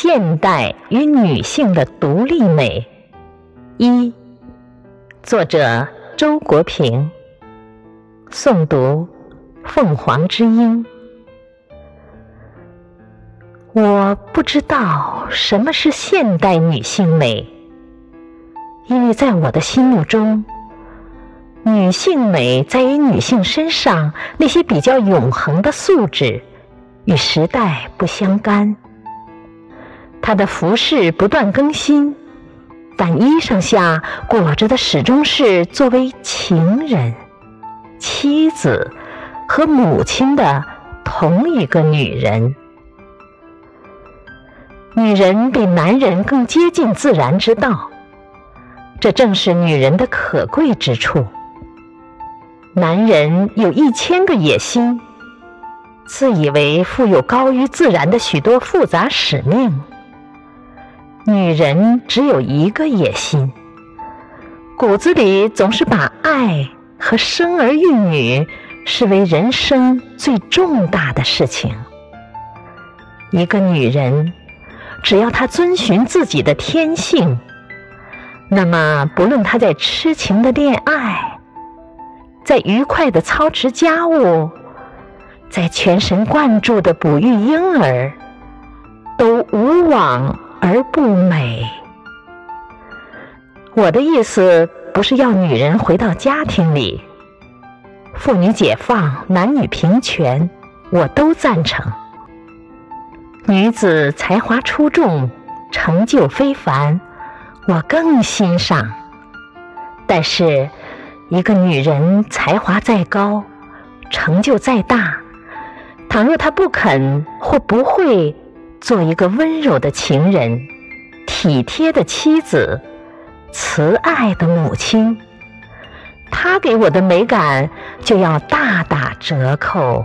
现代与女性的独立美。一，作者周国平。诵读：凤凰之音。我不知道什么是现代女性美，因为在我的心目中，女性美在于女性身上那些比较永恒的素质，与时代不相干。她的服饰不断更新，但衣裳下裹着的始终是作为情人。妻子和母亲的同一个女人，女人比男人更接近自然之道，这正是女人的可贵之处。男人有一千个野心，自以为负有高于自然的许多复杂使命；女人只有一个野心，骨子里总是把爱。和生儿育女视为人生最重大的事情。一个女人，只要她遵循自己的天性，那么不论她在痴情的恋爱，在愉快的操持家务，在全神贯注的哺育婴儿，都无往而不美。我的意思。不是要女人回到家庭里，妇女解放、男女平权，我都赞成。女子才华出众、成就非凡，我更欣赏。但是，一个女人才华再高、成就再大，倘若她不肯或不会做一个温柔的情人、体贴的妻子，慈爱的母亲，他给我的美感就要大打折扣。